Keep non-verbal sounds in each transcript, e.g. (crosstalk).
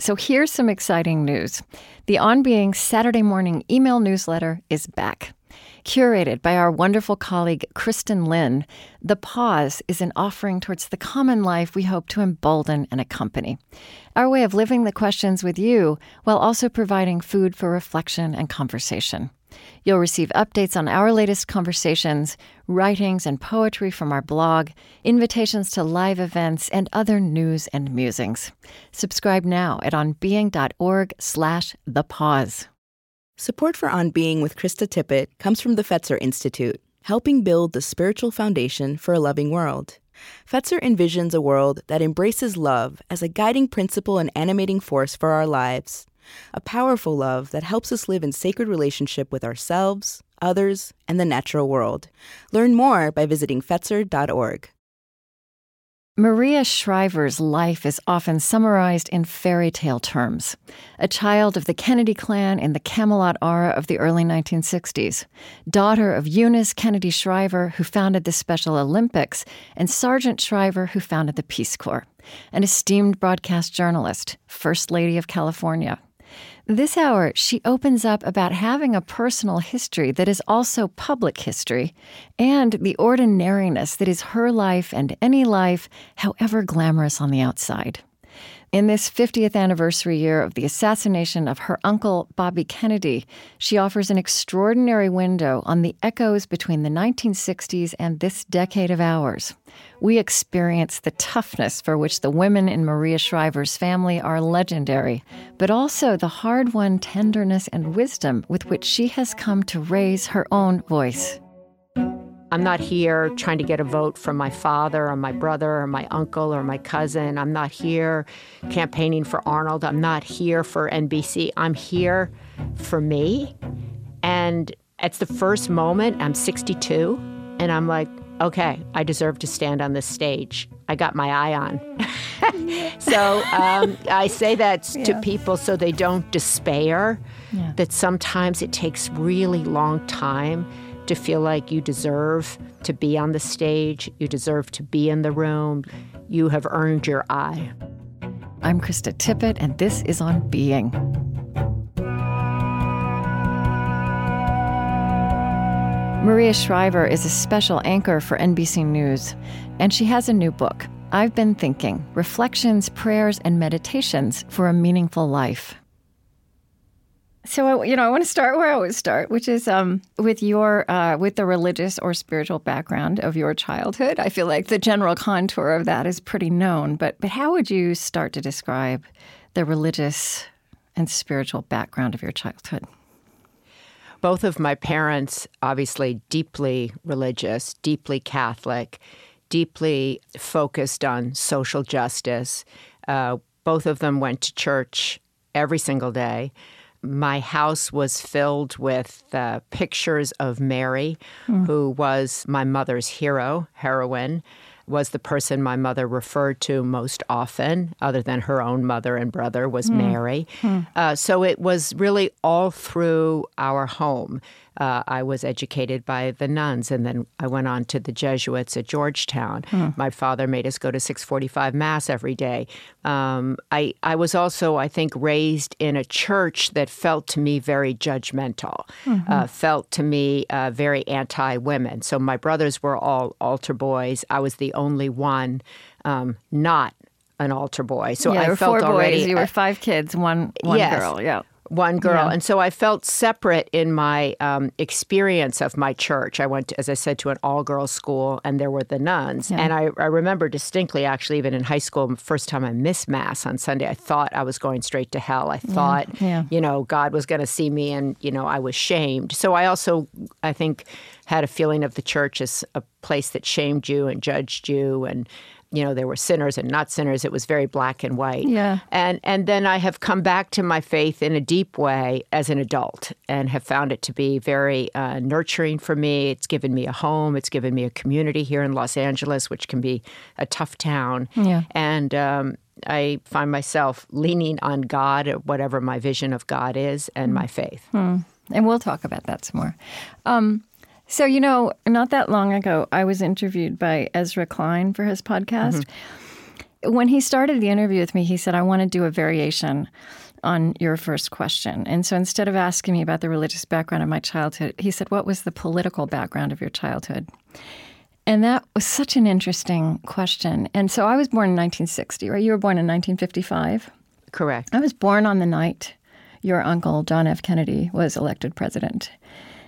So here's some exciting news. The On Being Saturday morning email newsletter is back. Curated by our wonderful colleague Kristin Lin, The Pause is an offering towards the common life we hope to embolden and accompany. Our way of living the questions with you while also providing food for reflection and conversation. You'll receive updates on our latest conversations, writings and poetry from our blog, invitations to live events, and other news and musings. Subscribe now at onbeing.org slash the pause. Support for On Being with Krista Tippett comes from the Fetzer Institute, helping build the spiritual foundation for a loving world. Fetzer envisions a world that embraces love as a guiding principle and animating force for our lives a powerful love that helps us live in sacred relationship with ourselves, others, and the natural world. Learn more by visiting Fetzer.org. Maria Shriver's life is often summarized in fairy tale terms. A child of the Kennedy clan in the Camelot era of the early 1960s, daughter of Eunice Kennedy Shriver, who founded the Special Olympics, and Sargent Shriver, who founded the Peace Corps, an esteemed broadcast journalist, First Lady of California. This hour, she opens up about having a personal history that is also public history and the ordinariness that is her life and any life, however glamorous on the outside. In this 50th anniversary year of the assassination of her uncle, Bobby Kennedy, she offers an extraordinary window on the echoes between the 1960s and this decade of ours. We experience the toughness for which the women in Maria Shriver's family are legendary, but also the hard won tenderness and wisdom with which she has come to raise her own voice. I'm not here trying to get a vote from my father or my brother or my uncle or my cousin. I'm not here campaigning for Arnold. I'm not here for NBC. I'm here for me. And it's the first moment, I'm 62, and I'm like, okay, I deserve to stand on this stage. I got my eye on. (laughs) so um, I say that yeah. to people so they don't despair, yeah. that sometimes it takes really long time to feel like you deserve to be on the stage, you deserve to be in the room, you have earned your I. I'm Krista Tippett, and this is On Being. Maria Shriver is a special anchor for NBC News, and she has a new book, I've Been Thinking Reflections, Prayers, and Meditations for a Meaningful Life. So you know, I want to start where I always start, which is um, with your uh, with the religious or spiritual background of your childhood. I feel like the general contour of that is pretty known, but but how would you start to describe the religious and spiritual background of your childhood? Both of my parents, obviously deeply religious, deeply Catholic, deeply focused on social justice. Uh, both of them went to church every single day my house was filled with uh, pictures of Mary, mm. who was my mother's hero, heroine, was the person my mother referred to most often, other than her own mother and brother, was mm. Mary. Mm. Uh, so it was really all through our home. Uh, I was educated by the nuns, and then I went on to the Jesuits at Georgetown. Hmm. My father made us go to 645 Mass every day. Um, I, I was also, I think, raised in a church that felt to me very judgmental, mm-hmm. uh, felt to me uh, very anti women. So my brothers were all altar boys. I was the only one um, not an altar boy. So yeah, I felt four already. Boys. You were five kids, one one yes. girl. Yeah one girl. Yeah. And so I felt separate in my um, experience of my church. I went, to, as I said, to an all girls school, and there were the nuns. Yeah. And I, I, remember distinctly, actually, even in high school, first time I missed Mass on Sunday, I thought I was going straight to hell. I thought, yeah. you know, God was going to see me, and, you know, I was shamed. So I also, I think, had a feeling of the church as a place that shamed you and judged you and you know there were sinners and not sinners it was very black and white yeah and and then i have come back to my faith in a deep way as an adult and have found it to be very uh, nurturing for me it's given me a home it's given me a community here in los angeles which can be a tough town yeah and um, I find myself leaning on God, whatever my vision of God is, and mm. my faith. Mm. And we'll talk about that some more. Um, so, you know, not that long ago, I was interviewed by Ezra Klein for his podcast. Mm-hmm. when he started the interview with me, he said, I want to do a variation on your first question. And so instead of asking me about the religious background of my childhood, he said, What was the political background of your childhood? And that was such an interesting question. And so I was born in 1960, right? You were born in 1955? Correct. I was born on the night your uncle, John F. Kennedy, was elected president.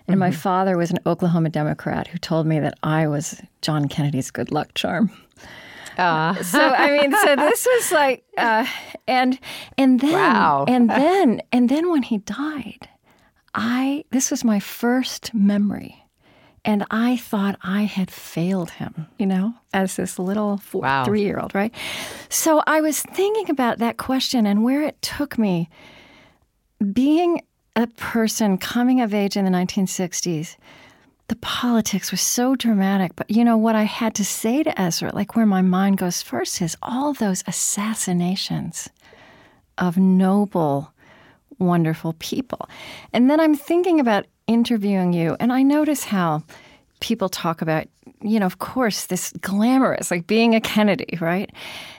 And mm-hmm. my father was an Oklahoma Democrat who told me that I was John Kennedy's good luck charm. Uh. (laughs) So I mean, so this was like, uh, and and then wow. and (laughs) then and then when he died, I this was my first memory, and I thought I had failed him, you know, as this little four, wow. three year old, right? So I was thinking about that question and where it took me. Being a person coming of age in the 1960s the politics was so dramatic. But you know what I had to say to Ezra, like where my mind goes first, is all those assassinations of noble, wonderful people. And then I'm thinking about interviewing you, and I notice how people talk about, you know, of course, this glamorous, like being a Kennedy, right?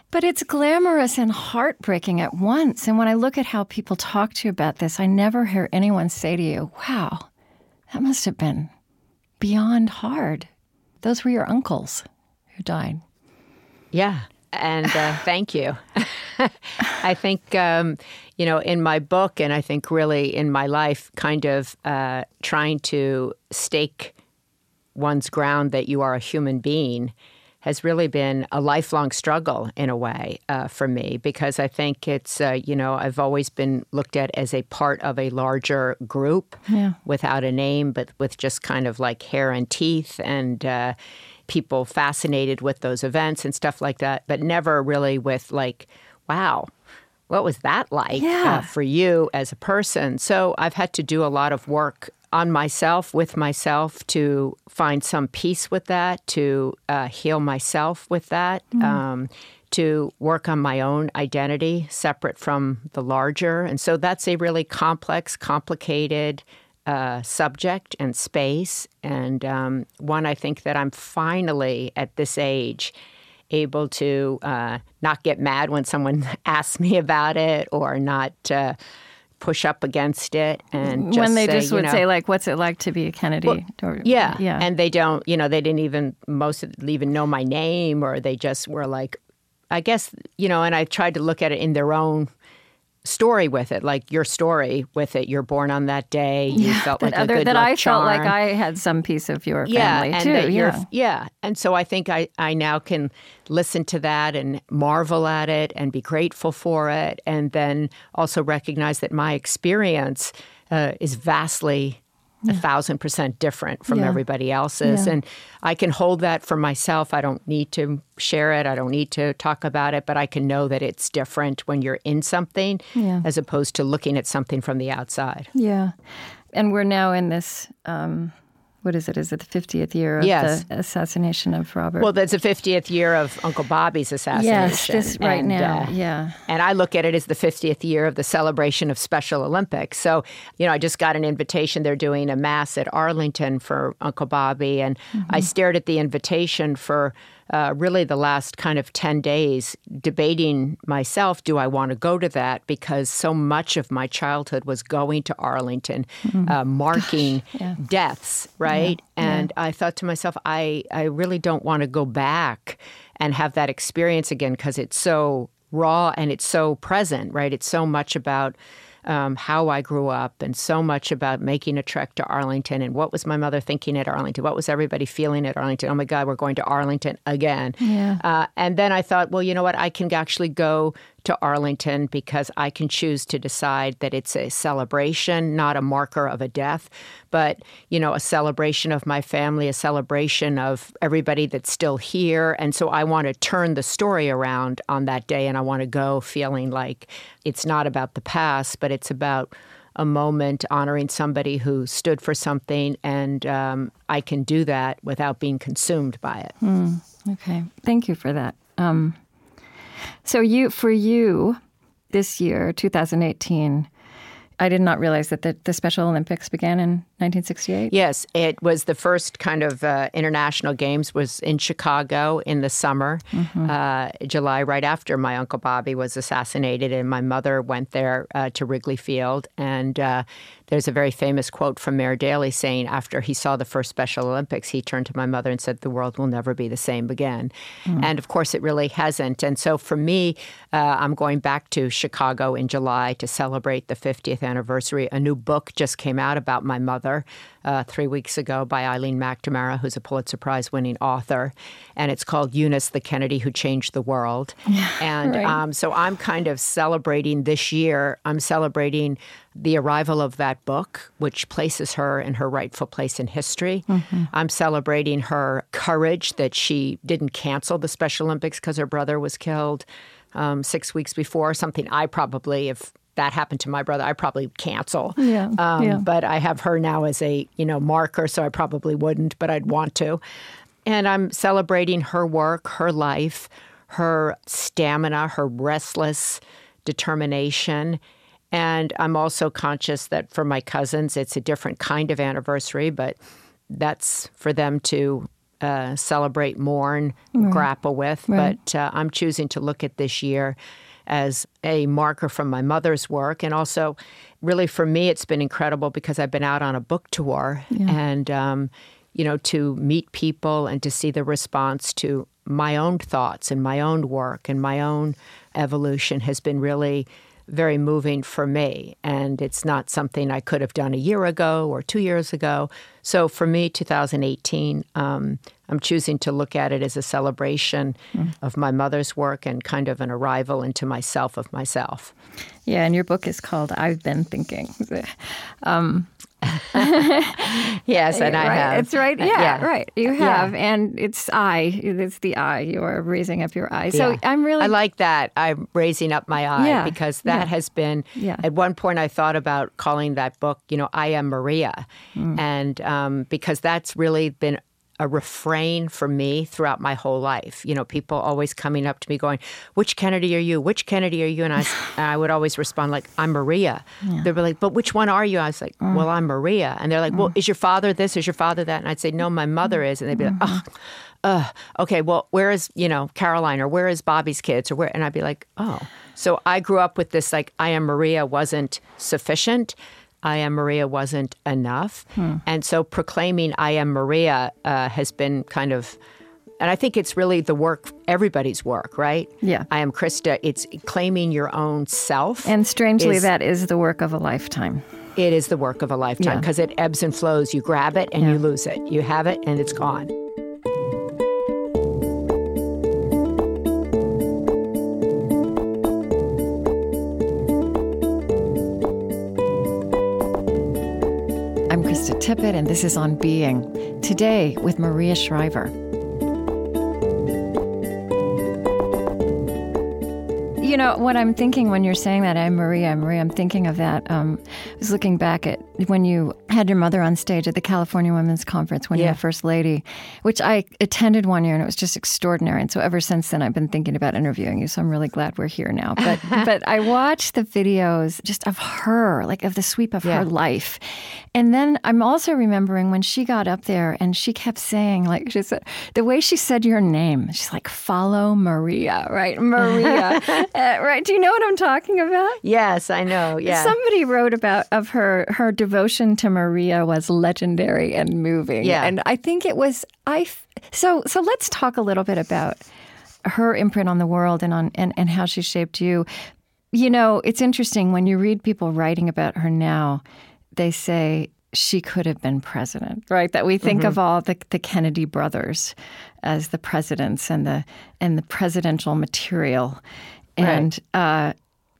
But it's glamorous and heartbreaking at once. And when I look at how people talk to you about this, I never hear anyone say to you, wow, that must have been beyond hard. Those were your uncles who died. Yeah. And uh, (laughs) thank you. (laughs) I think, um, you know, in my book, and I think really in my life, kind of uh, trying to stake one's ground that you are a human being has really been a lifelong struggle in a way uh, for me because I think it's, uh, you know, I've always been looked at as a part of a larger group yeah. without a name, but with just kind of like hair and teeth and, uh, people fascinated with those events and stuff like that, but never really with like, wow, what was that like uh, yeah. uh, for you as a person? So I've had to do a lot of work on myself, with myself, to find some peace with that, to uh, heal myself with that, mm. um, to work on my own identity separate from the larger. And so that's a really complex, complicated uh, subject and space, and um, one I think that I'm finally at this age able to uh, not get mad when someone (laughs) asks me about it or not uh, push up against it and when they say, just would know, say like what's it like to be a kennedy well, or, yeah yeah. and they don't you know they didn't even most of even know my name or they just were like i guess you know and i tried to look at it in their own story with it, like your story with it. You're born on that day. You yeah, felt like other, a good that I charm. felt like I had some piece of your yeah, family and too. yeah, yeah. And so I think I I now can listen to that and marvel at it and be grateful for it, and then also recognize that my experience uh, is vastly a thousand percent different from yeah. everybody else's. Yeah. And I can hold that for myself. I don't need to share it. I don't need to talk about it, but I can know that it's different when you're in something yeah. as opposed to looking at something from the outside. Yeah. And we're now in this um, what is it? Is it the 50th year of yes. the assassination of Robert? Well, that's the 50th year of Uncle Bobby's assassination. Yes, this right and, now, uh, yeah. And I look at it as the 50th year of the celebration of Special Olympics. So, you know, I just got an invitation. They're doing a mass at Arlington for Uncle Bobby, and mm-hmm. I stared at the invitation for uh, really the last kind of 10 days debating myself do I want to go to that? Because so much of my childhood was going to Arlington, mm-hmm. uh, marking yeah. deaths, right? Yeah. And yeah. I thought to myself, I, I really don't want to go back and have that experience again because it's so raw and it's so present, right? It's so much about um, how I grew up and so much about making a trek to Arlington and what was my mother thinking at Arlington? What was everybody feeling at Arlington? Oh my God, we're going to Arlington again. Yeah. Uh, and then I thought, well, you know what? I can actually go to Arlington because I can choose to decide that it's a celebration, not a marker of a death, but you know, a celebration of my family, a celebration of everybody that's still here. And so I want to turn the story around on that day and I want to go feeling like it's not about the past, but it's about a moment honoring somebody who stood for something, and um, I can do that without being consumed by it. Mm, okay, thank you for that. Um, so you, for you, this year, 2018, I did not realize that the, the Special Olympics began in 1968? Yes, it was the first kind of uh, international games was in Chicago in the summer, mm-hmm. uh, July, right after my uncle Bobby was assassinated, and my mother went there uh, to Wrigley Field, and uh, there's a very famous quote from Mayor Daley saying, after he saw the first Special Olympics, he turned to my mother and said, The world will never be the same again. Mm. And of course, it really hasn't. And so for me, uh, I'm going back to Chicago in July to celebrate the 50th anniversary. A new book just came out about my mother uh, three weeks ago by Eileen McNamara, who's a Pulitzer Prize winning author. And it's called Eunice, the Kennedy Who Changed the World. Yeah, (laughs) and right. um, so I'm kind of celebrating this year, I'm celebrating the arrival of that book, which places her in her rightful place in history. Mm-hmm. I'm celebrating her courage that she didn't cancel the Special Olympics because her brother was killed um, six weeks before, something I probably, if that happened to my brother, I probably cancel. Yeah, um, yeah. But I have her now as a you know marker, so I probably wouldn't, but I'd want to. And I'm celebrating her work, her life, her stamina, her restless determination. And I'm also conscious that for my cousins, it's a different kind of anniversary, but that's for them to uh, celebrate, mourn, right. grapple with. Right. But uh, I'm choosing to look at this year as a marker from my mother's work. And also, really for me, it's been incredible because I've been out on a book tour yeah. and, um, you know, to meet people and to see the response to my own thoughts and my own work and my own evolution has been really very moving for me. And it's not something I could have done a year ago or two years ago. So for me, 2018, um, I'm choosing to look at it as a celebration mm. of my mother's work and kind of an arrival into myself of myself. Yeah, and your book is called I've Been Thinking. (laughs) Um, (laughs) yes, and I right. have. It's right. Yeah, yeah. right. You have, yeah. and it's I. It's the I. You are raising up your I. So yeah. I'm really. I like that. I'm raising up my I because that has been. At one point, I thought about calling that book, you know, I am Maria, mm. and um, because that's really been a refrain for me throughout my whole life. You know, people always coming up to me going, "Which Kennedy are you? Which Kennedy are you?" And I, (sighs) and I would always respond like, "I'm Maria." Yeah. They'd be like, "But which one are you?" I was like, mm. "Well, I'm Maria." And they're like, mm. "Well, is your father this? Is your father that?" And I'd say, "No, my mother is." And they'd be like, "Oh." Uh, okay, well, where is, you know, Caroline or where is Bobby's kids or where? And I'd be like, oh. So I grew up with this, like, I am Maria wasn't sufficient. I am Maria wasn't enough. Hmm. And so proclaiming I am Maria uh, has been kind of, and I think it's really the work, everybody's work, right? Yeah. I am Krista. It's claiming your own self. And strangely, is, that is the work of a lifetime. It is the work of a lifetime because yeah. it ebbs and flows. You grab it and yeah. you lose it. You have it and it's gone. Krista Tippett, and this is On Being. Today with Maria Shriver. You know, what I'm thinking when you're saying that, I'm Maria, I'm Maria, I'm thinking of that. Um, I was looking back at when you had your mother on stage at the California Women's Conference when yeah. you were First Lady, which I attended one year and it was just extraordinary. And so ever since then, I've been thinking about interviewing you. So I'm really glad we're here now. But (laughs) but I watched the videos just of her, like of the sweep of yeah. her life. And then I'm also remembering when she got up there and she kept saying, like, she said, the way she said your name, she's like, follow Maria, right? Maria. (laughs) uh, right? Do you know what I'm talking about? Yes, I know. Yeah. Somebody wrote about of her her devotion to Maria was legendary and moving. Yeah. And I think it was I so so let's talk a little bit about her imprint on the world and on and, and how she shaped you. You know, it's interesting when you read people writing about her now, they say she could have been president, right? That we think mm-hmm. of all the, the Kennedy brothers as the presidents and the and the presidential material. And right. uh,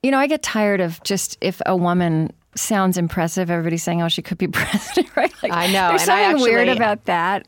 you know, I get tired of just if a woman sounds impressive, everybody's saying, "Oh, she could be (laughs) president," right? Like, I know. There's something actually, weird about that.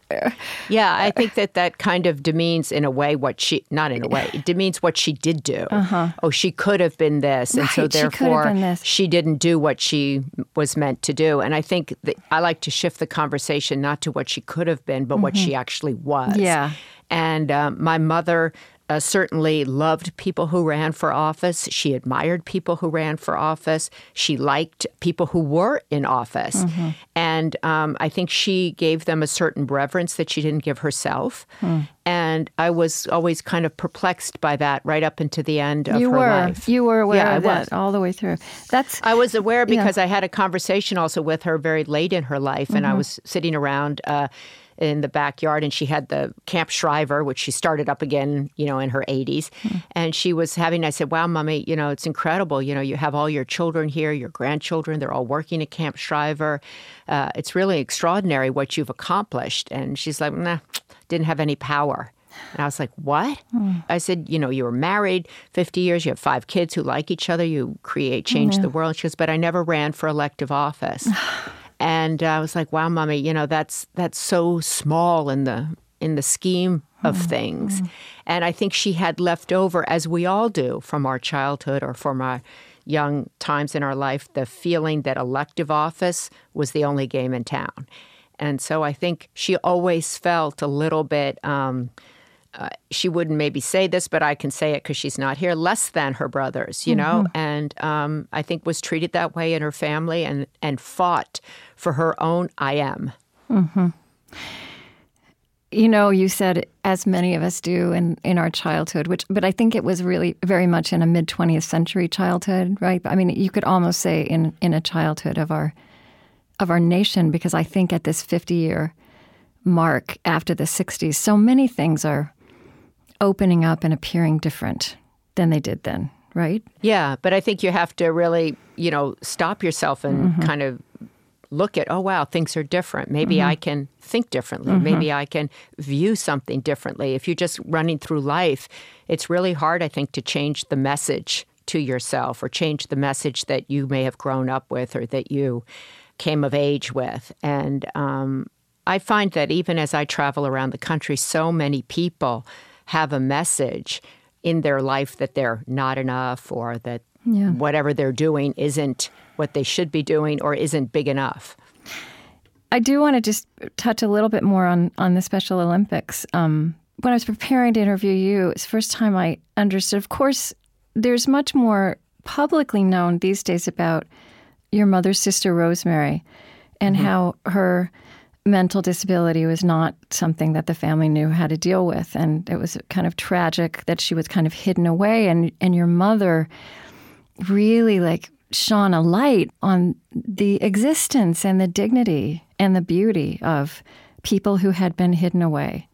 Yeah, I think that that kind of demeans, in a way, what she not in a way it demeans what she did do. Uh-huh. Oh, she could have been this, and right, so therefore she, she, didn't do what she was meant to do. And I think that I like to shift the conversation not to what she could have been, but mm-hmm. what she actually was. Yeah. And um, my mother uh, certainly loved people who ran for office. She admired people who ran for office. She liked people who were in office. Mm-hmm. And um, I think she gave them a certain reverence that she didn't give herself. Mm. And I was always kind of perplexed by that right up into the end of you her were. life. You were aware yeah, of that all the way through. That's I was aware because yeah. I had a conversation also with her very late in her life, mm-hmm. and I mm-hmm. was sitting around. Uh, in the backyard and she had the Camp Shriver, which she started up again, you know, in her 80s. Mm. And she was having, I said, wow, mommy, you know, it's incredible. You know, you have all your children here, your grandchildren, they're all working at Camp Shriver. Uh, it's really extraordinary what you've accomplished. And she's like, nah, didn't have any power. And I was like, what? Mm. I said, you know, you were married 50 years, you have five kids who like each other, you create, change the world. She goes, but I never ran for elective office. And I was like, "Wow, mommy, you know that's that's so small in the in the scheme of mm-hmm. things." And I think she had left over, as we all do, from our childhood or from our young times in our life, the feeling that elective office was the only game in town. And so I think she always felt a little bit. Um, uh, she wouldn't maybe say this, but I can say it because she's not here, less than her brothers, you know, mm-hmm. and um, I think was treated that way in her family and, and fought for her own I am. Mm-hmm. You know, you said, as many of us do in, in our childhood, which, but I think it was really very much in a mid 20th century childhood, right? I mean, you could almost say in, in a childhood of our, of our nation, because I think at this 50 year mark after the 60s, so many things are opening up and appearing different than they did then, right? Yeah, but I think you have to really, you know, stop yourself and mm-hmm. kind of look at, oh, wow, things are different. Maybe mm-hmm. I can think differently. Mm-hmm. Maybe I can view something differently. If you're just running through life, it's really hard, I think, to change the message to yourself or change the message that you may have grown up with or that you came of age with. And um, I find that even as I travel around the country, so many people have a message in their life that they're not enough or that yeah. whatever they're doing isn't what they should be doing or isn't big enough. I do want to just touch a little bit more on, on the Special Olympics. Um, when I was preparing to interview you, it's the first time I understood. Of course, there's much more publicly known these days about your mother's sister, Rosemary, and mm-hmm. how her mental disability was not something that the family knew how to deal with. And it was kind of tragic that she was kind of hidden away. And, and your mother really like shone a light on the existence and the dignity and the beauty of people who had been hidden away.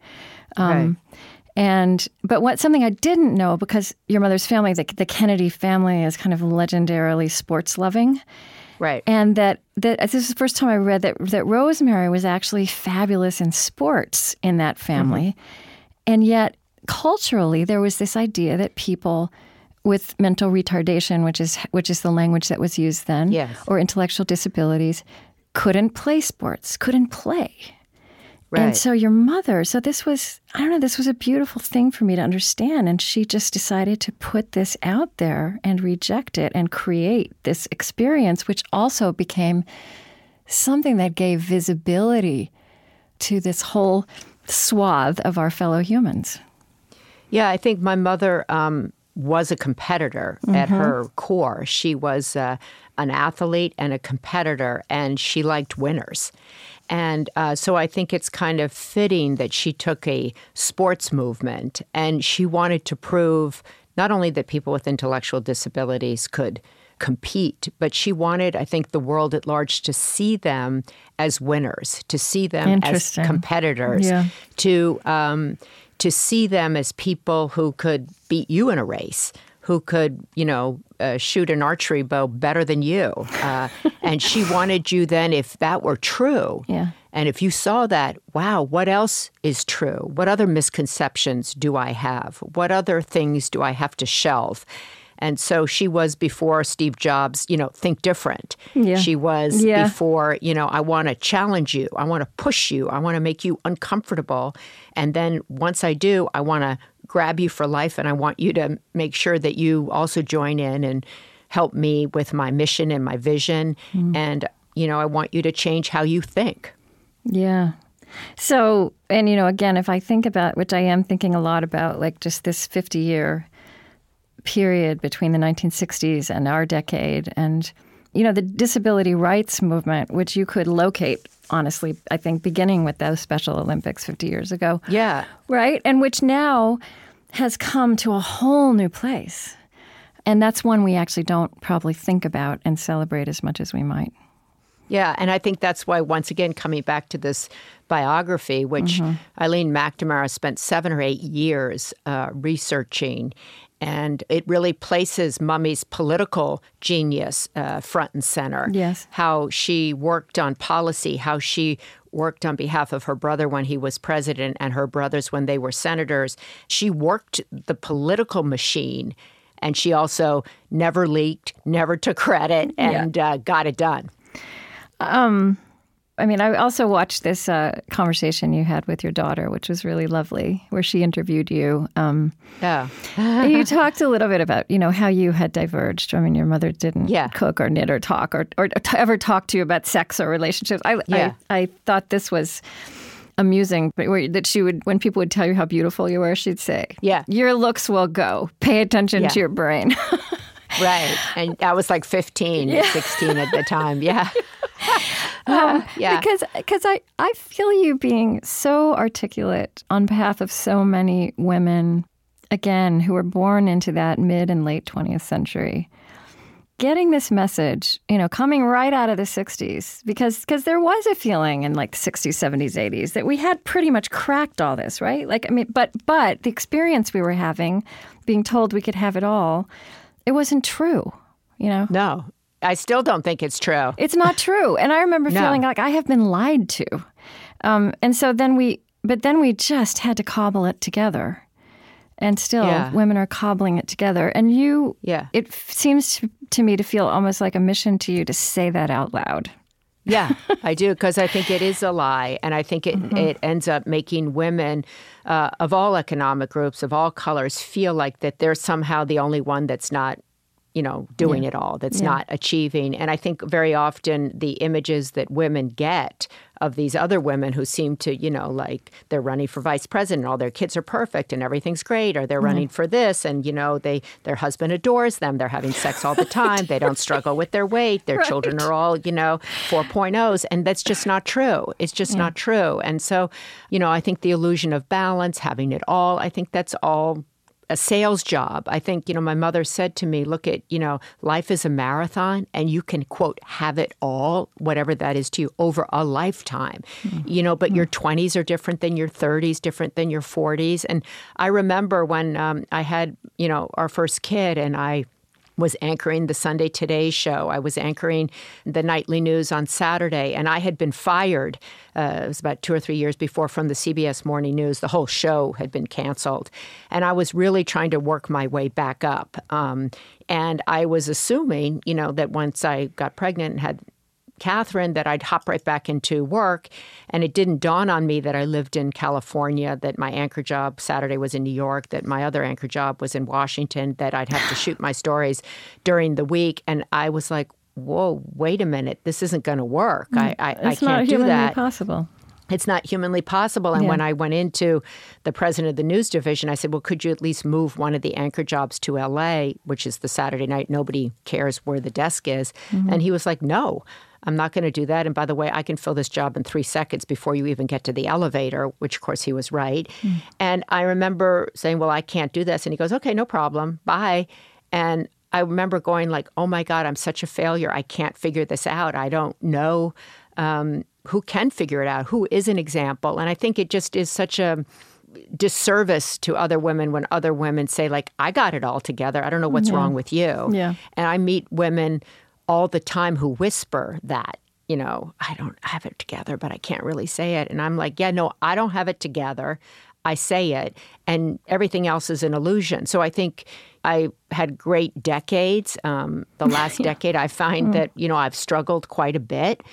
Um, right. And but what something I didn't know because your mother's family, the, the Kennedy family, is kind of legendarily sports loving, Right. And that, that this is the first time I read that, that Rosemary was actually fabulous in sports in that family. Mm-hmm. And yet, culturally, there was this idea that people with mental retardation, which is which is the language that was used then, yes. or intellectual disabilities, couldn't play sports, couldn't play. Right. And so your mother, so this was, I don't know, this was a beautiful thing for me to understand. And she just decided to put this out there and reject it and create this experience, which also became something that gave visibility to this whole swath of our fellow humans. Yeah, I think my mother um, was a competitor mm-hmm. at her core. She was uh, an athlete and a competitor, and she liked winners. And uh, so I think it's kind of fitting that she took a sports movement and she wanted to prove not only that people with intellectual disabilities could compete, but she wanted, I think, the world at large to see them as winners, to see them as competitors, yeah. to um, to see them as people who could beat you in a race, who could, you know, uh, shoot an archery bow better than you. Uh, (laughs) and she wanted you then, if that were true, yeah. and if you saw that, wow, what else is true? What other misconceptions do I have? What other things do I have to shelve? And so she was before Steve Jobs, you know, think different. Yeah. She was yeah. before, you know, I want to challenge you. I want to push you. I want to make you uncomfortable. And then once I do, I want to grab you for life and I want you to make sure that you also join in and help me with my mission and my vision. Mm. And, you know, I want you to change how you think. Yeah. So, and you know, again, if I think about, which I am thinking a lot about, like just this 50 year period between the 1960s and our decade, and, you know, the disability rights movement, which you could locate, honestly, I think, beginning with those Special Olympics 50 years ago. Yeah. Right? And which now has come to a whole new place. And that's one we actually don't probably think about and celebrate as much as we might. Yeah, and I think that's why, once again, coming back to this biography, which mm-hmm. Eileen McNamara spent seven or eight years uh, researching, and it really places Mummy's political genius uh, front and center. Yes. How she worked on policy, how she worked on behalf of her brother when he was president and her brothers when they were senators. She worked the political machine and she also never leaked, never took credit, and yeah. uh, got it done. Um, I mean, I also watched this uh, conversation you had with your daughter, which was really lovely, where she interviewed you. Um, yeah. you (laughs) talked a little bit about, you know, how you had diverged. I mean, your mother didn't yeah. cook or knit or talk or, or ever talk to you about sex or relationships. I, yeah. I, I thought this was amusing that she would when people would tell you how beautiful you were she'd say yeah your looks will go pay attention yeah. to your brain (laughs) right and i was like 15 yeah. 16 at the time yeah (laughs) um, (laughs) yeah. Because because I, I feel you being so articulate on behalf of so many women, again, who were born into that mid and late 20th century. Getting this message, you know, coming right out of the 60s, because because there was a feeling in like the 60s, 70s, 80s that we had pretty much cracked all this, right? Like, I mean, but but the experience we were having, being told we could have it all, it wasn't true, you know? No, I still don't think it's true. It's not true. And I remember no. feeling like I have been lied to. Um, and so then we, but then we just had to cobble it together. And still, yeah. women are cobbling it together. And you, yeah. it f- seems to, me to feel almost like a mission to you to say that out loud. yeah, (laughs) I do because I think it is a lie, and I think it mm-hmm. it ends up making women uh, of all economic groups, of all colors, feel like that they're somehow the only one that's not you know, doing yeah. it all, that's yeah. not achieving. And I think very often the images that women get of these other women who seem to, you know, like they're running for vice president, all their kids are perfect and everything's great, or they're mm-hmm. running for this, and you know, they their husband adores them, they're having sex all the (laughs) time, they don't struggle with their weight, their right. children are all, you know, 4.0s, and that's just not true. It's just yeah. not true. And so, you know, I think the illusion of balance, having it all, I think that's all a sales job. I think, you know, my mother said to me, look at, you know, life is a marathon and you can, quote, have it all, whatever that is to you, over a lifetime. Mm-hmm. You know, but mm-hmm. your 20s are different than your 30s, different than your 40s. And I remember when um, I had, you know, our first kid and I was anchoring the Sunday Today show. I was anchoring the nightly news on Saturday, and I had been fired. Uh, it was about two or three years before from the CBS Morning News. The whole show had been canceled, and I was really trying to work my way back up. Um, and I was assuming, you know, that once I got pregnant and had Catherine that I'd hop right back into work. And it didn't dawn on me that I lived in California, that my anchor job Saturday was in New York, that my other anchor job was in Washington, that I'd have to (sighs) shoot my stories during the week. And I was like, whoa, wait a minute, this isn't going to work. I, I, I can't do that. possible it's not humanly possible. And yeah. when I went into the president of the news division, I said, Well, could you at least move one of the anchor jobs to LA, which is the Saturday night? Nobody cares where the desk is. Mm-hmm. And he was like, No, I'm not going to do that. And by the way, I can fill this job in three seconds before you even get to the elevator, which of course he was right. Mm. And I remember saying, Well, I can't do this. And he goes, Okay, no problem. Bye. And I remember going like, "Oh my God, I'm such a failure. I can't figure this out. I don't know um, who can figure it out. Who is an example?" And I think it just is such a disservice to other women when other women say like, "I got it all together. I don't know what's yeah. wrong with you." Yeah. And I meet women all the time who whisper that, you know, I don't have it together, but I can't really say it. And I'm like, yeah, no, I don't have it together. I say it, and everything else is an illusion. So I think I had great decades. Um, the (laughs) last yeah. decade, I find mm. that, you know, I've struggled quite a bit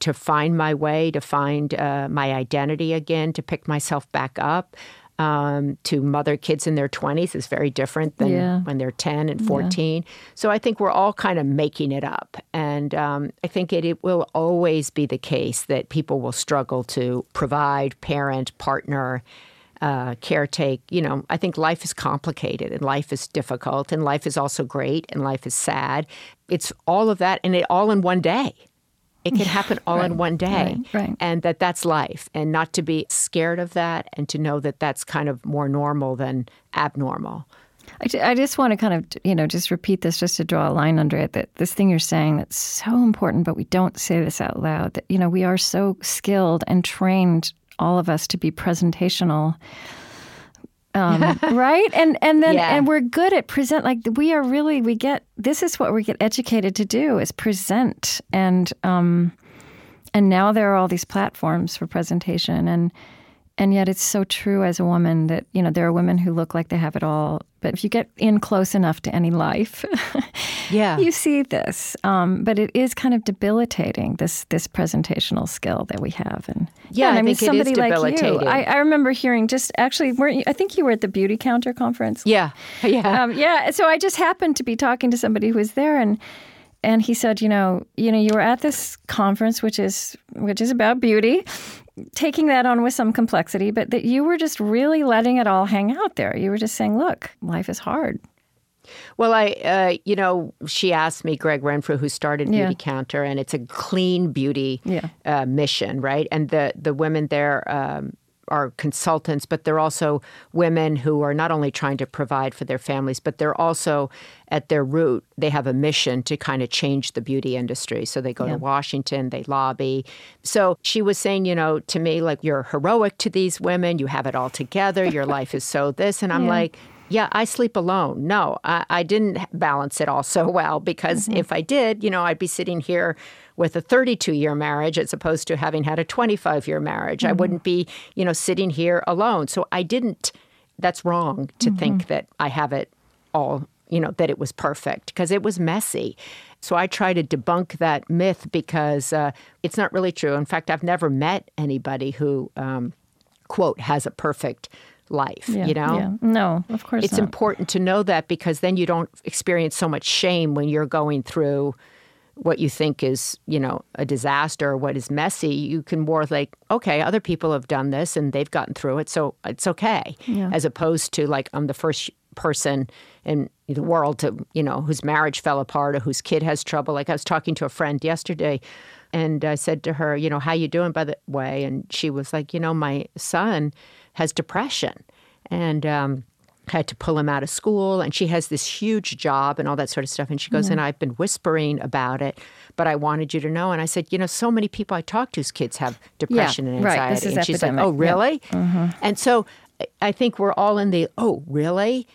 to find my way, to find uh, my identity again, to pick myself back up. Um, to mother kids in their 20s is very different than Yeah. when they're 10 and 14. So I think we're all kind of making it up. And um, I think it, it will always be the case that people will struggle to provide, parent, partner, uh, caretake. You know, I think life is complicated and life is difficult and life is also great and life is sad. It's all of that and it all in one day. It can happen all in one day. right, right. And that that's life and not to be scared of that and to know that that's kind of more normal than abnormal. I, I just want to kind of, you know, just repeat this just to draw a line under it that this thing you're saying that's so important, but we don't say this out loud that, you know, we are so skilled and trained, all of us, to be presentational. Um, (laughs) right and and then Yeah. and we're good at present like we are really we get this is what we get educated to do is present and um and now there are all these platforms for presentation and and yet it's so true as a woman that you know there are women who look like they have it all but if you get in close enough to any life (laughs) Yeah. you see this um, but it is kind of debilitating this this presentational skill that we have and Yeah, and I I mean think it is somebody like you. I, I remember hearing just actually weren't you, I think you were at the Beautycounter conference yeah. (laughs) Yeah. um, yeah. So I just happened to be talking to somebody who was there, and and he said, you know, you know, you were at this conference, which is which is about beauty, taking that on with some complexity, but that you were just really letting it all hang out there. You were just saying, look, life is hard. Well, I, uh, you know, she asked me, Gregg Renfrew, who started Yeah. Beautycounter, and it's a clean beauty Yeah. uh, mission, right? And the the women there um, are consultants, but they're also women who are not only trying to provide for their families, but they're also at their root they have a mission to kind of change the beauty industry. So they go to Washington, they lobby. So she was saying, you know, to me, like you're heroic to these women, you have it all together, your (laughs) life is so this, and I'm Yeah. like. Yeah, I sleep alone. No, I, I didn't balance it all so well because mm-hmm. if I did, you know, I'd be sitting here with a 32 year marriage as opposed to having had a 25 year marriage. I wouldn't be, you know, sitting here alone. So I didn't, that's wrong to think that I have it all, you know, that it was perfect because it was messy. So I try to debunk that myth because uh, it's not really true. In fact, I've never met anybody who, um, quote, has a perfect life, Yeah, you know? yeah. No, of course it's not. important to know that because then you don't experience so much shame when you're going through what you think is, you know, a disaster or what is messy. You can more like, okay, other people have done this and they've gotten through it, so it's okay. As opposed to like I'm the first person in the world to, you know, whose marriage fell apart or whose kid has trouble. Like I was talking to a friend yesterday and I said to her, you know, how you doing by the way? And she was like, you know, my son has depression. And um had to pull him out of school and she has this huge job and all that sort of stuff and she goes and i've been whispering about it but i wanted you to know and i said you know so many people i talk to's kids have depression and anxiety right. This is and she's like epidemic. oh Yeah. Mm-hmm. really and so I- think we're all in the oh really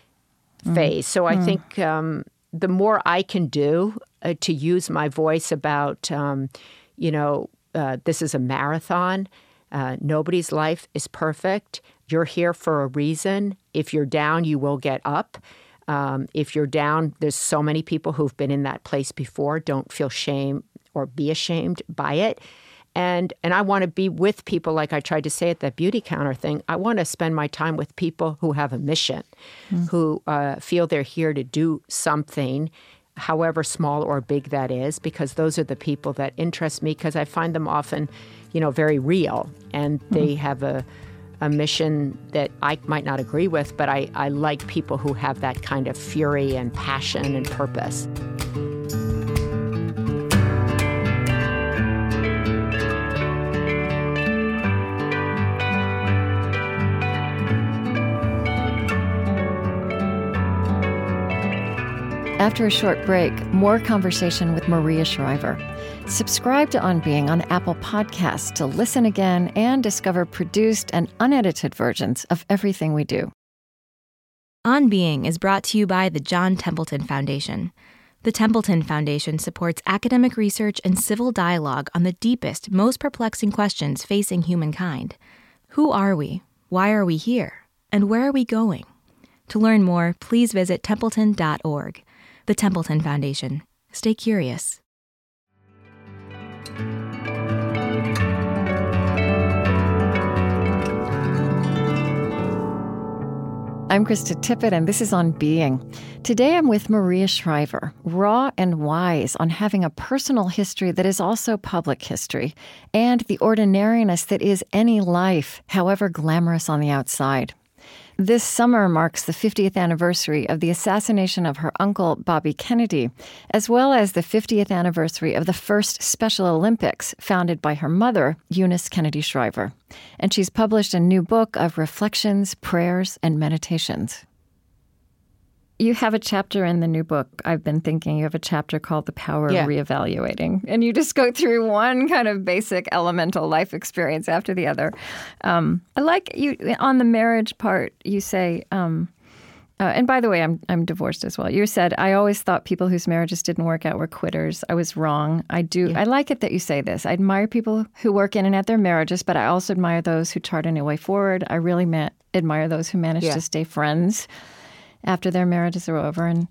Mm-hmm. phase so i think um, the more i can do uh, to use my voice about um, you know uh, this is a marathon uh, nobody's life is perfect. You're here for a reason. If you're down, you will get up. Um, if you're down, there's so many people who've been in that place before. Don't feel shame or be ashamed by it. And and I want to be with people like I tried to say at that Beautycounter thing. I want to spend my time with people who have a mission, who uh, feel they're here to do something however small or big that is, because those are the people that interest me because I find them often, you know, very real and mm-hmm. they have a, a mission that I might not agree with, but I, I like people who have that kind of fury and passion and purpose. After a short break, more conversation with Maria Shriver. Subscribe to On Being on Apple Podcasts to listen again and discover produced and unedited versions of everything we do. On Being is brought to you by the John Templeton Foundation. The Templeton Foundation supports academic research and civil dialogue on the deepest, most perplexing questions facing humankind. Who are we? Why are we here? And where are we going? To learn more, please visit templeton.org. The Templeton Foundation. Stay curious. I'm Krista Tippett, and this is On Being. Today I'm with Maria Shriver, raw and wise on having a personal history that is also public history, and the ordinariness that is any life, however glamorous on the outside. This summer marks the 50th anniversary of the assassination of her uncle, Bobby Kennedy, as well as the 50th anniversary of the first Special Olympics, founded by her mother, Eunice Kennedy Shriver. And she's published a new book of reflections, prayers, and meditations. You have a chapter in the new book. I've been thinking you have a chapter called The Power Yeah. of Reevaluating. And you just go through one kind of basic elemental life experience after the other. Um, I like you on the marriage part, you say, um, uh, and by the way, I'm, I'm divorced as well. You said, I always thought people whose marriages didn't work out were quitters. I was wrong. I do. I like it that you say this. I admire people who work in and at their marriages, but I also admire those who chart a new way forward. I really ma- admire those who manage Yeah. to stay friends after their marriages are over and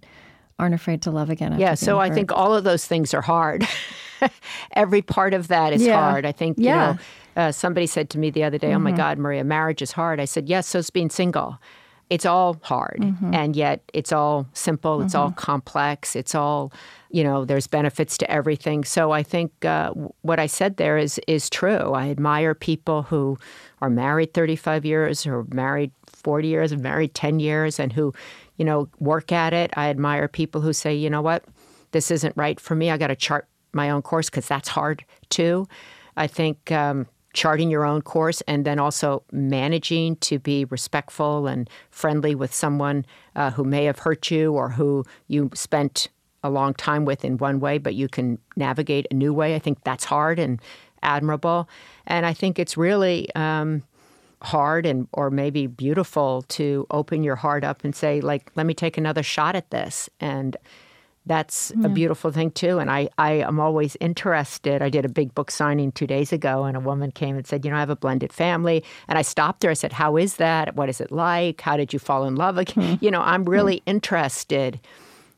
aren't afraid to love again. Yeah, so I think all of those things are hard. (laughs) Every part of that is Yeah. hard. I think, Yeah. you know, uh, somebody said to me the other day, Oh my God, Maria, marriage is hard. I said, Yes, so's being single. It's all hard. And yet it's all simple, it's all complex, it's all, you know, there's benefits to everything. So I think uh, what I said there is, is true. I admire people who are married 35 years or married 40 years or married 10 years and who, you know, work at it. I admire people who say, you know what, this isn't right for me. I got to chart my own course because that's hard too. I think um, charting your own course and then also managing to be respectful and friendly with someone uh, who may have hurt you or who you spent a long time with in one way, but you can navigate a new way. I think that's hard and admirable. And I think it's really um, hard and or maybe beautiful to open your heart up and say, like, let me take another shot at this. And that's a beautiful thing too. And I, I am always interested. I did a big book signing two days ago, and a woman came and said, You know, I have a blended family. And I stopped her. I said, How is that? What is it like? How did you fall in love again? You know, I'm really interested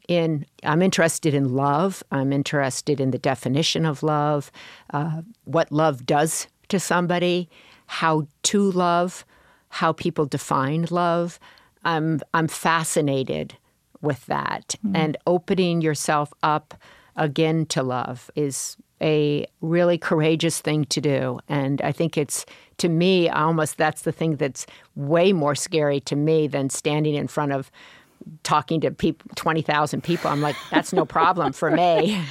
in I'm interested in love. I'm interested in the definition of love, uh, what love does to somebody, how to love, how people define love. I'm I'm fascinated with that, mm-hmm. and opening yourself up again to love is a really courageous thing to do. And I think it's to me almost that's the thing that's way more scary to me than standing in front of talking to people 20,000 people I'm like that's no problem for me. (laughs)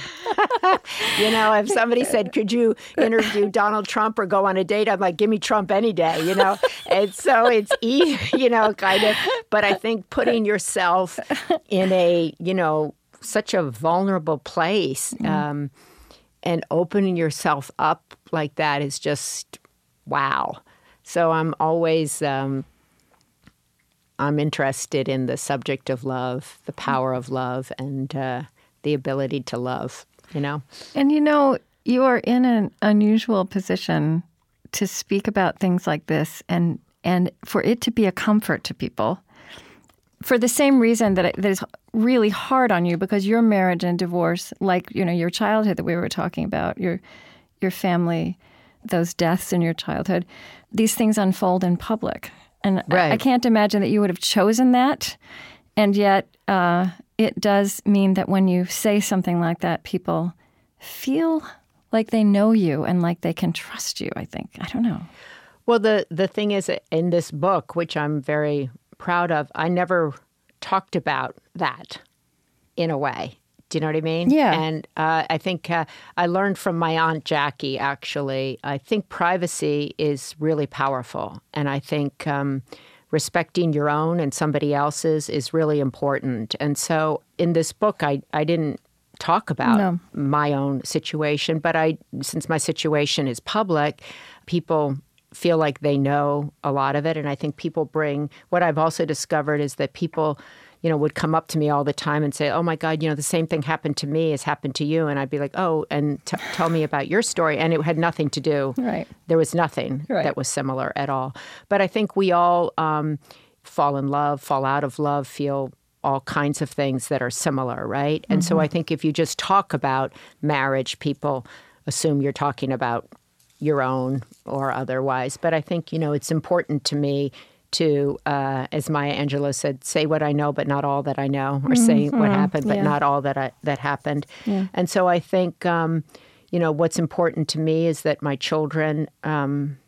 You know if somebody said could you interview Donald Trump or go on a date? I'm like give me Trump any day you know? And so it's easy (laughs) you know kind of but I think putting yourself in a you know such a vulnerable place um, and opening yourself up like that is just wow. So I'm always um, I'm interested in the subject of love, the power of love, and uh, the ability to love. You know, And you know, you are in an unusual position to speak about things like this and and for it to be a comfort to people. For the same reason that it, that is really hard on you because your marriage and divorce, like you know your childhood that we were talking about, your your family, those deaths in your childhood, these things unfold in public, and I- I can't imagine that you would have chosen that, and yet uh, it does mean that when you say something like that, people feel like they know you and like they can trust you. I think I don't know. well the the thing is in this book, which I'm very proud of, I never talked about that in a way. Do you know what I mean? Yeah. And uh, I think uh, I learned from my aunt Jackie. Actually, I think privacy is really powerful, and I think. Um, respecting your own and somebody else's is really important. And so in this book, I, I didn't talk about No. my own situation, but I, since my situation is public, people feel like they know a lot of it. And I think people bring, what I've also discovered is that people, you know, would come up to me all the time and say, oh my God, you know, the same thing happened to me has happened to you. And I'd be like, oh, and t- tell me about your story. And it had nothing to do Right. there was nothing Right. that was similar at all. But I think we all um, fall in love, fall out of love, feel all kinds of things that are similar, right? And so I think if you just talk about marriage, people assume you're talking about your own or otherwise. But I think, you know, it's important to me to, uh, as Maya Angelou said, say what I know, but not all that I know, or say what happened, but yeah. not all that I, that happened. Yeah. And so I think, um, you know, what's important to me is that my children, um,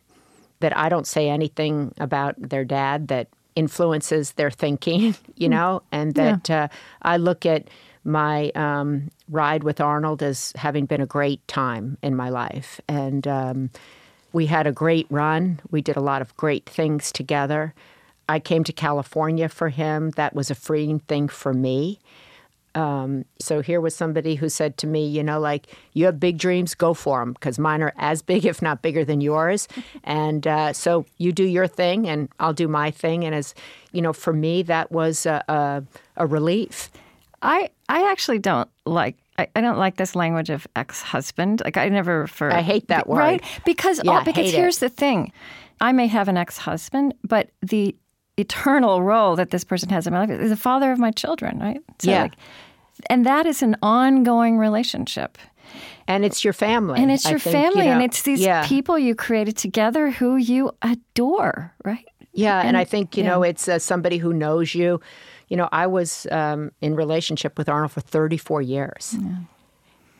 that I don't say anything about their dad that influences their thinking, (laughs) you know, and that uh, I look at my um, ride with Arnold as having been a great time in my life. And um, we had a great run. We did a lot of great things together. I came to California for him. That was a freeing thing for me. Um, so here was somebody who said to me, you know, like, you have big dreams, go for them, because mine are as (laughs) big, if not bigger than yours. And uh, so you do your thing, and I'll do my thing. And as, you know, for me, that was a, a, a relief. I I actually don't like I, I don't like this language of ex-husband. Like I never refer. I hate that word. Right? Because Yeah, all, because hate it. here's the thing, I may have an ex-husband, but the eternal role that this person has in my life is the father of my children. Right? So Yeah. Like, and that is an ongoing relationship. And it's your family. And it's your think, you family, and it's these yeah. people you created together who you adore, right? Yeah, and, And- I think you yeah. know it's uh, somebody who knows you. You know, I was um, in relationship with Arnold for 34 years,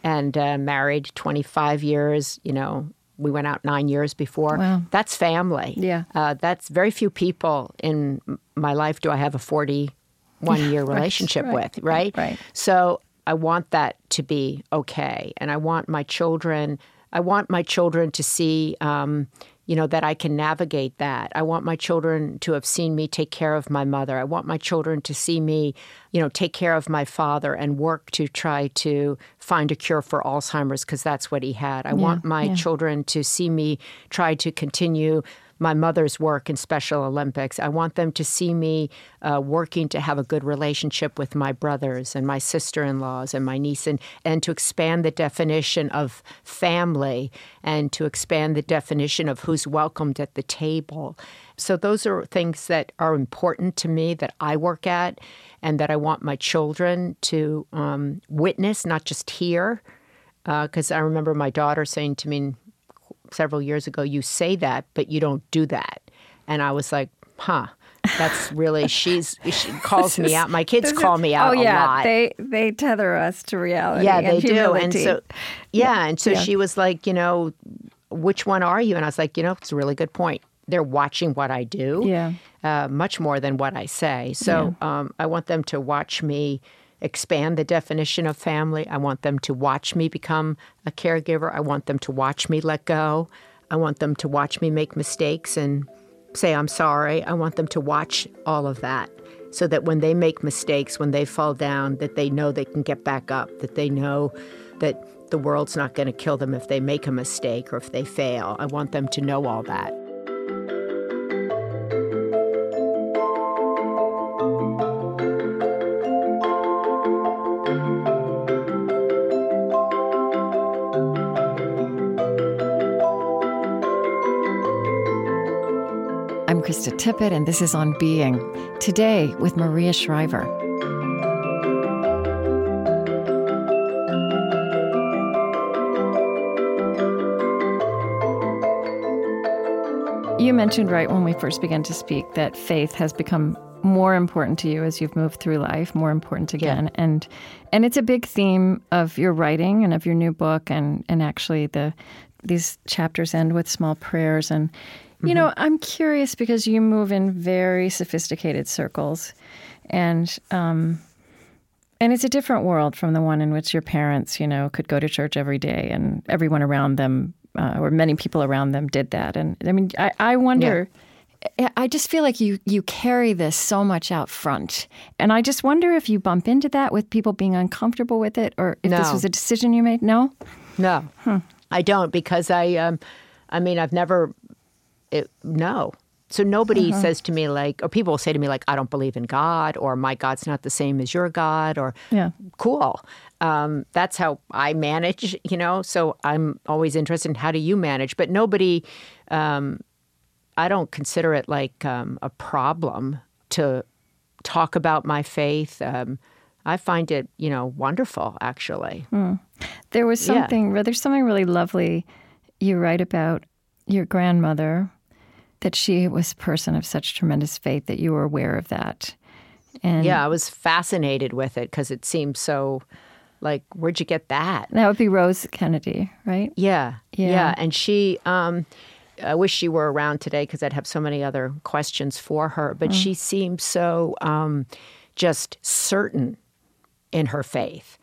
and uh, married 25 years. You know, we went out nine years before. Wow. That's family. Yeah. uh, that's very few people in my life. Do I have a 41 year (laughs) relationship right, with? Right. right. So I want that to be okay, and I want my children. I want my children to see, um, you know, that I can navigate that. I want my children to have seen me take care of my mother. I want my children to see me, you know, take care of my father and work to try to find a cure for Alzheimer's because that's what he had. I want my children to see me try to continue my mother's work in Special Olympics. I want them to see me uh, working to have a good relationship with my brothers and my sister in laws and my niece, and, and to expand the definition of family and to expand the definition of who's welcomed at the table. So, those are things that are important to me that I work at and that I want my children to um, witness, not just hear. Because I remember my daughter saying to me, several years ago, you say that, but you don't do that. And I was like, huh, that's really, she's, she (laughs) calls me out. My kids call me out oh a yeah, lot. they they tether us to reality. yeah, and they do. And so, yeah. And so Yeah. she was like, you know, which one are you? And I was like, you know, it's a really good point. They're watching what I do Yeah. uh, much more than what I say. So um, I want them to watch me expand the definition of family. I want them to watch me become a caregiver. I want them to watch me let go. I want them to watch me make mistakes and say, I'm sorry. I want them to watch all of that so that when they make mistakes, when they fall down, that they know they can get back up, that they know that the world's not going to kill them if they make a mistake or if they fail. I want them to know all that. Tippett, and this is On Being. Today with Maria Shriver. You mentioned right when we first began to speak that faith has become more important to you as you've moved through life, more important again. And and it's a big theme of your writing and of your new book and and actually the these chapters end with small prayers. And you know, I'm curious because you move in very sophisticated circles. And um and it's a different world from the one in which your parents, you know, could go to church every day and everyone around them, uh, or many people around them, did that. And I mean, I, I wonder. I- I just feel like you you carry this so much out front, and I just wonder if you bump into that with people being uncomfortable with it, or if this was a decision you made. No, No, I don't because I, um, I mean, I've never, it, no. So nobody Uh-huh. says to me like, or people will say to me like, I don't believe in God, or my God's not the same as your God, or Yeah. cool. Um, that's how I manage, you know. So I'm always interested in how do you manage, but nobody. Um, I don't consider it like um, a problem to talk about my faith. Um, I find it, you know, wonderful actually. There was Yeah. something. There's something really lovely you write about your grandmother, that she was a person of such tremendous faith that you were aware of that. And yeah, I was fascinated with it because it seemed so like, where'd you get that? That would be Rose Kennedy, right? Yeah. Yeah. yeah. And she, um, I wish she were around today because I'd have so many other questions for her. But mm. she seemed so um, just certain in her faith,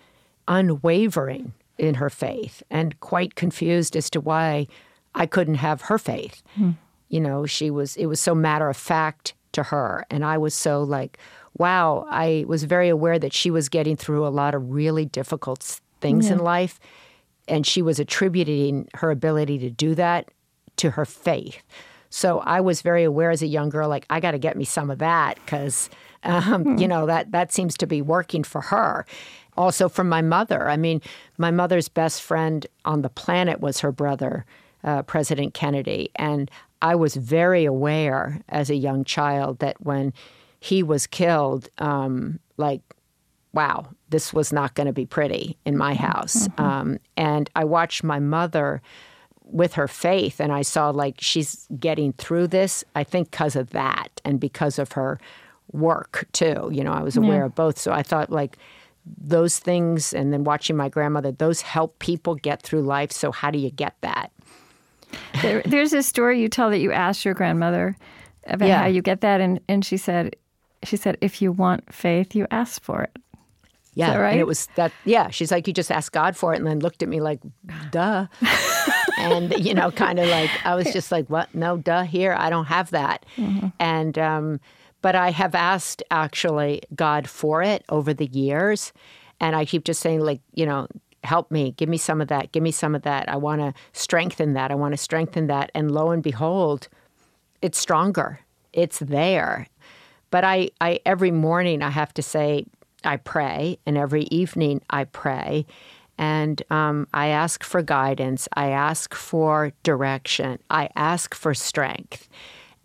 unwavering in her faith, and quite confused as to why I couldn't have her faith. Mm. You know, she was, it was so matter of fact to her. And I was so like, wow, I was very aware that she was getting through a lot of really difficult things yeah. in life. And she was attributing her ability to do that to her faith. So I was very aware as a young girl, like, I got to get me some of that because, um, hmm. you know, that, that seems to be working for her. Also, from my mother. I mean, my mother's best friend on the planet was her brother, uh, President Kennedy. And I was very aware as a young child that when he was killed, um, like, wow, this was not going to be pretty in my mm-hmm. house. Mm-hmm. Um, and I watched my mother with her faith, and I saw like she's getting through this, I think, because of that and because of her work, too. You know, I was aware yeah. of both. So I thought, like, those things, and then watching my grandmother, those help people get through life. So, how do you get that? There, there's a story you tell that you asked your grandmother about yeah. how you get that, and, and she said, she said, if you want faith, you ask for it. Yeah, right. And it was that. Yeah, she's like, you just ask God for it, and then looked at me like, duh, (laughs) and you know, kind of like I was just like, what? No, duh. Here, I don't have that, mm-hmm. and um, but I have asked actually God for it over the years, and I keep just saying like, you know, help me, give me some of that, give me some of that. I want to strengthen that. I want to strengthen that, and lo and behold, it's stronger. It's there but I, I every morning I have to say I pray, and every evening I pray, and um, I ask for guidance. I ask for direction. I ask for strength,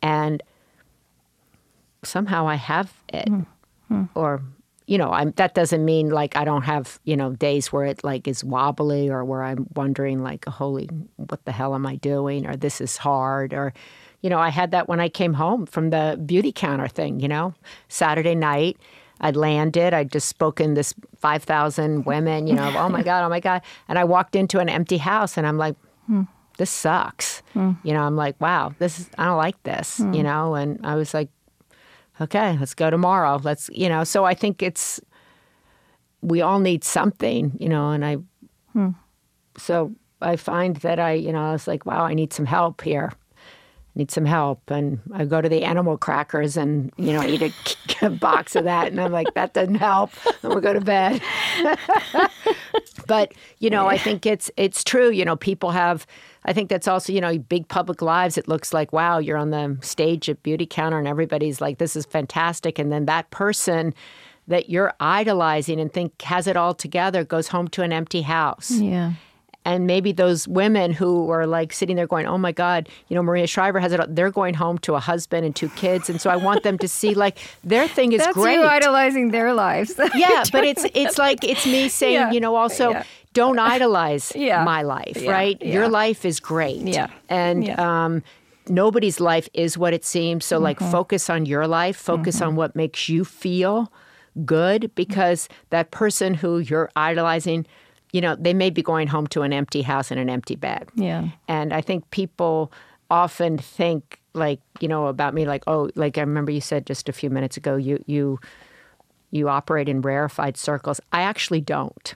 and somehow I have it, mm-hmm. or you know, I'm, that doesn't mean like I don't have you know days where it like is wobbly or where I'm wondering like, holy, what the hell am I doing, or this is hard, or you know, I had that when I came home from the Beautycounter thing, you know, Saturday night. I'd landed. I'd just spoken this 5,000 women, you know, oh my (laughs) God, oh my God. And I walked into an empty house and I'm like, hmm, this sucks. Hmm. You know, I'm like, wow, this is, I don't like this, hmm. you know, and I was like, okay, let's go tomorrow. Let's, you know, so I think it's, we all need something, you know, and I, hmm. so I find that I, you know, I was like, wow, I need some help here need some help. And I go to the animal crackers and, you know, eat a, (laughs) a box of that. And I'm like, that doesn't help. And we'll go to bed. (laughs) but, you know, I think it's it's true. You know, people have I think that's also, you know, big public lives. It looks like, wow, you're on the stage at Beautycounter and everybody's like, this is fantastic. And then that person that you're idolizing and think has it all together goes home to an empty house. Yeah and maybe those women who are like sitting there going, "Oh my God, you know, Maria Shriver has it." They're going home to a husband and two kids, and so I want them to see like their thing is That's great. You idolizing their lives. (laughs) yeah, but it's it's like it's me saying, yeah. you know, also. Yeah. Don't idolize (laughs) yeah. my life, right? Your life is great. Yeah. And um, nobody's life is what it seems. So, like, mm-hmm. focus on your life, focus mm-hmm. on what makes you feel good because that person who you're idolizing you know, they may be going home to an empty house and an empty bed. Yeah. And I think people often think like, you know, about me like, oh, like I remember you said just a few minutes ago, you you you operate in rarefied circles. I actually don't.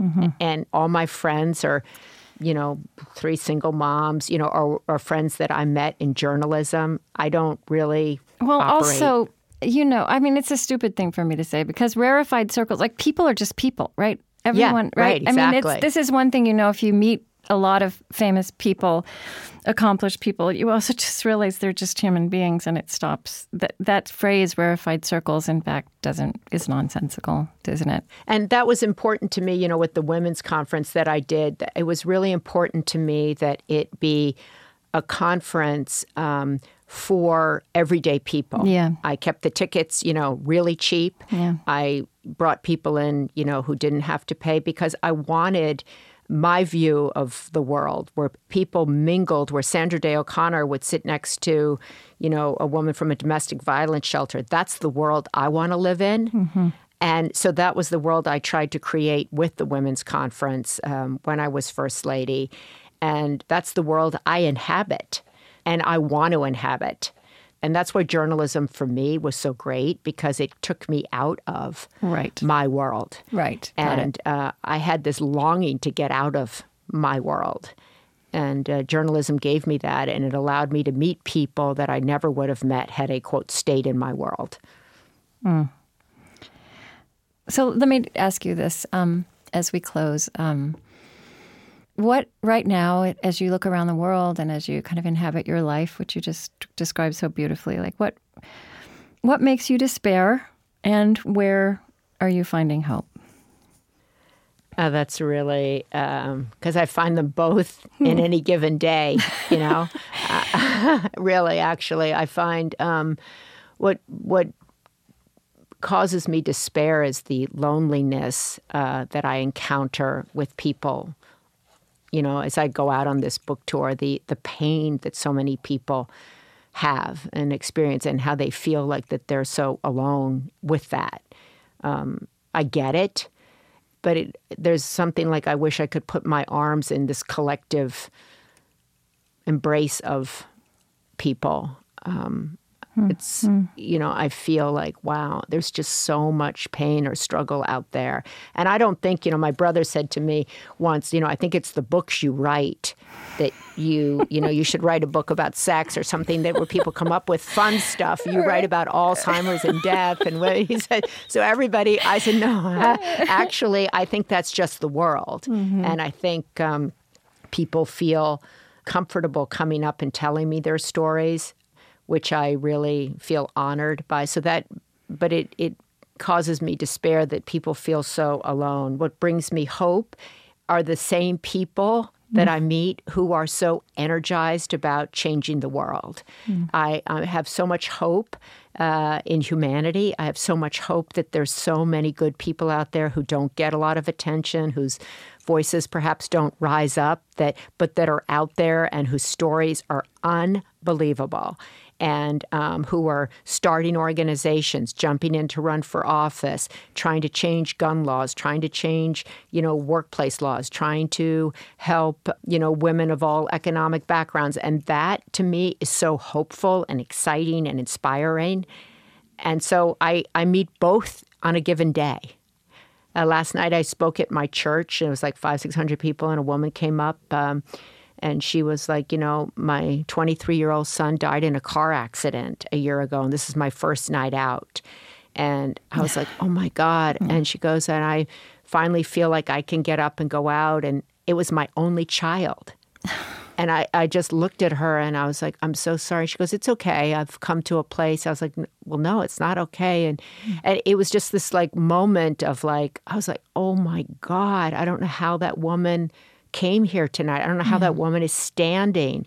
Mm-hmm. And all my friends are, you know, three single moms, you know, or, or friends that I met in journalism. I don't really Well, operate. also you know, I mean, it's a stupid thing for me to say because rarefied circles, like people are just people, right? Everyone, yeah, right? right? Exactly. I mean, this is one thing you know if you meet a lot of famous people, accomplished people, you also (laughs) just realize they're just human beings, and it stops. That that phrase "rarefied circles," in fact, doesn't is nonsensical, isn't it? And that was important to me. You know, with the women's conference that I did, it was really important to me that it be a conference. Um, for everyday people. Yeah. I kept the tickets, you know, really cheap. Yeah. I brought people in, you know, who didn't have to pay because I wanted my view of the world, where people mingled, where Sandra Day O'Connor would sit next to, you know, a woman from a domestic violence shelter. That's the world I want to live in. Mm-hmm. And so that was the world I tried to create with the Women's Conference um, when I was First Lady. And that's the world I inhabit and I want to inhabit. And that's why journalism for me was so great because it took me out of right. my world. Right. and uh, I had this longing to get out of my world. And uh, journalism gave me that, and it allowed me to meet people that I never would have met had a quote stayed in my world. Mm. So let me ask you this um, as we close. Um, what right now, as you look around the world and as you kind of inhabit your life, which you just described so beautifully, like what what makes you despair, and where are you finding hope? Uh, that's really because um, I find them both (laughs) in any given day. You know, uh, (laughs) (laughs) really, actually, I find um, what what causes me despair is the loneliness uh, that I encounter with people you know, as I go out on this book tour, the the pain that so many people have and experience and how they feel like that they're so alone with that. Um, I get it, but it, there's something like I wish I could put my arms in this collective embrace of people um. It's, mm. you know, I feel like, wow, there's just so much pain or struggle out there. And I don't think, you know, my brother said to me once, you know, I think it's the books you write that you, you know, you should write a book about sex or something that where people come up with fun stuff. You write about Alzheimer's and death. And what he said, so everybody, I said, no, (laughs) actually, I think that's just the world. Mm-hmm. And I think um, people feel comfortable coming up and telling me their stories which I really feel honored by. So that, but it, it causes me despair that people feel so alone. What brings me hope are the same people that. I meet who are so energized about changing the world. Mm. I, I, have so much hope uh, in humanity. I have so much hope that there's so many good people out there who don't get a lot of attention, whose voices perhaps don't rise up, that but that are out there and whose stories are unbelievable and um, who are starting organizations, jumping in to run for office, trying to change gun laws, trying to change, you know, workplace laws, trying to help, you know, women of all economic backgrounds. And that to me is so hopeful and exciting and inspiring. And so I, I meet both on a given day. Uh, last night I spoke at my church, and it was like five, six hundred people, and a woman came up. Um, and she was like, you know, my 23 year old son died in a car accident a year ago, and this is my first night out. And I was like, oh my God. (sighs) And she goes, and I finally feel like I can get up and go out. And it was my only child. (sighs) And I, I just looked at her and I was like, I'm so sorry. She goes, It's okay. I've come to a place. I was like, Well, no, it's not okay. And, hmm. and it was just this like moment of like, I was like, Oh my God, I don't know how that woman came here tonight. I don't know how that woman is standing.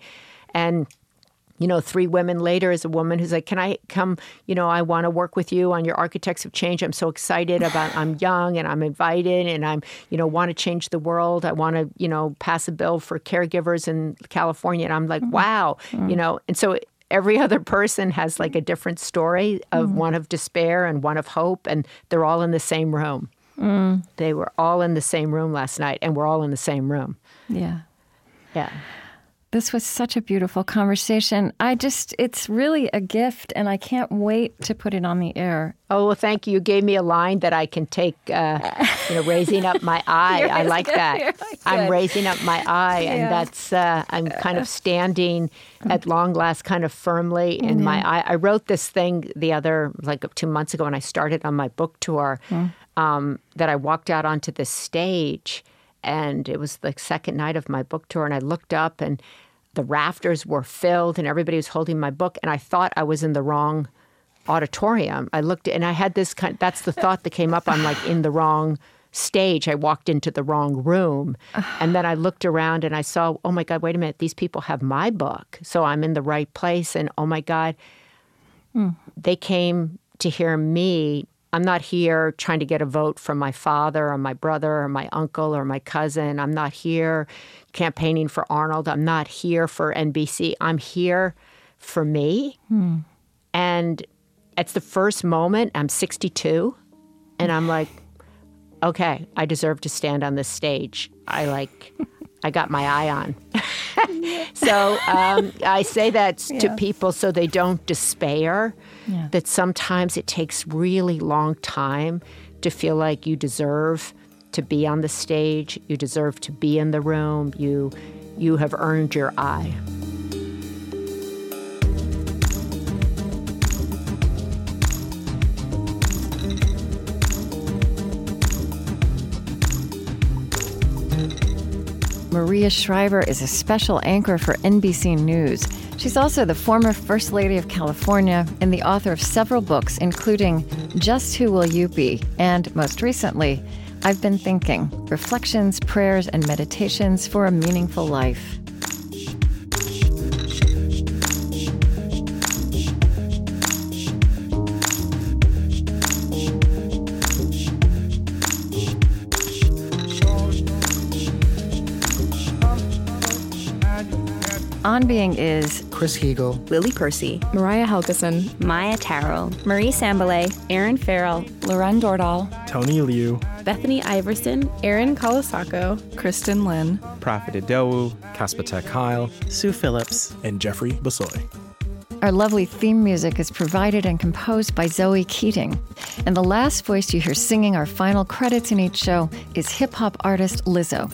And you know, three women later is a woman who's like, Can I come? You know, I want to work with you on your Architects of Change. I'm so excited about, I'm (sighs) young and I'm invited and I'm, you know, want to change the world. I want to, you know, pass a bill for caregivers in California. And I'm like, mm-hmm. wow, mm-hmm. you know, and so every (laughs) other person has like a different story of mm-hmm. one of despair and one of hope, and they're all in the same room. Mm. They were all in the same room last night, and we're all in the same room. Yeah. Yeah. This was such a beautiful conversation. I just, it's really a gift, and I can't wait to put it on the air. Oh, well, thank you. You gave me a line that I can take, uh, you know, raising up my (laughs) eye. I like that. I'm raising up my I, yeah. and that's, uh, I'm kind of standing at long last kind of firmly in mm-hmm. my eye. I wrote this thing the other, like two months ago, when I started on my book tour. Mm um, that I walked out onto the stage, and it was the second night of my book tour, and I looked up, and the rafters were filled, and everybody was holding my book, and I thought I was in the wrong auditorium. I looked, and I had this kind. That's the thought that came up. I'm like in the wrong stage. I walked into the wrong room. And then I looked around and I saw, oh my God, wait a minute, these people have my book. So I'm in the right place. And oh my God, mm. they came to hear me I'm not here trying to get a vote from my father or my brother or my uncle or my cousin. I'm not here campaigning for Arnold. I'm not here for NBC. I'm here for me. Hmm. And it's the first moment, I'm 62, and I'm like, okay, I deserve to stand on this stage. I like, I got my I on. (laughs) so um, I say that yeah. to people so they don't despair. Yeah. That sometimes it takes really long time to feel like you deserve to be on the stage, you deserve to be in the room, you you have earned your I. Maria Shriver is a special anchor for NBC News. She's also the former First Lady of California and the author of several books, including Just Who Will You Be? and most recently, I've Been Thinking Reflections, Prayers, and Meditations for a Meaningful Life. On Being is Chris Heagle, Lily Percy, Mariah Helgeson, Maia Tarrell, Marie Sambilay, Erinn Farrell, Laurén Dørdal, Tony Liu, Bethany Iverson, Erin Colasacco, Kristin Lin, Profit Idowu, Kaspatek Kyle, Sue Phillips, and Jeffrey Bissoy. Our lovely theme music is provided and composed by Zoe Keating. And the last voice you hear singing our final credits in each show is hip hop artist Lizzo.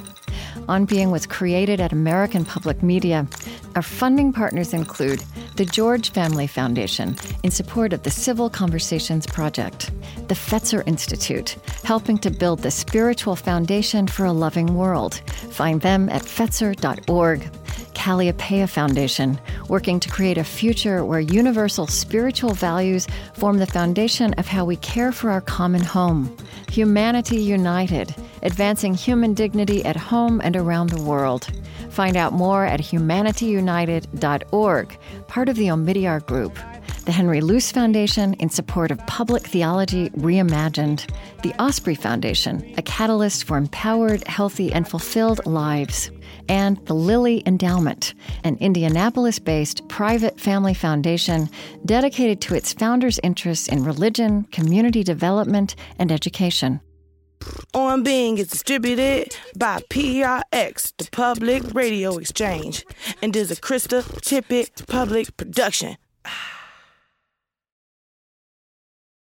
On Being was created at American Public Media. Our funding partners include the George Family Foundation in support of the Civil Conversations Project, the Fetzer Institute, helping to build the spiritual foundation for a loving world. Find them at fetzer.org. Kalliopeia Foundation, working to create a future where universal spiritual values form the foundation of how we care for our common home. Humanity United, advancing human dignity at home and around the world. Find out more at humanityunited.org, part of the Omidyar Group. The Henry Luce Foundation in support of public theology reimagined. The Osprey Foundation, a catalyst for empowered, healthy, and fulfilled lives and the Lilly Endowment, an Indianapolis based private family foundation dedicated to its founders' interests in religion, community development, and education. On Being is distributed by PRX, the Public Radio Exchange, and is a Krista Tippett public production. Ah.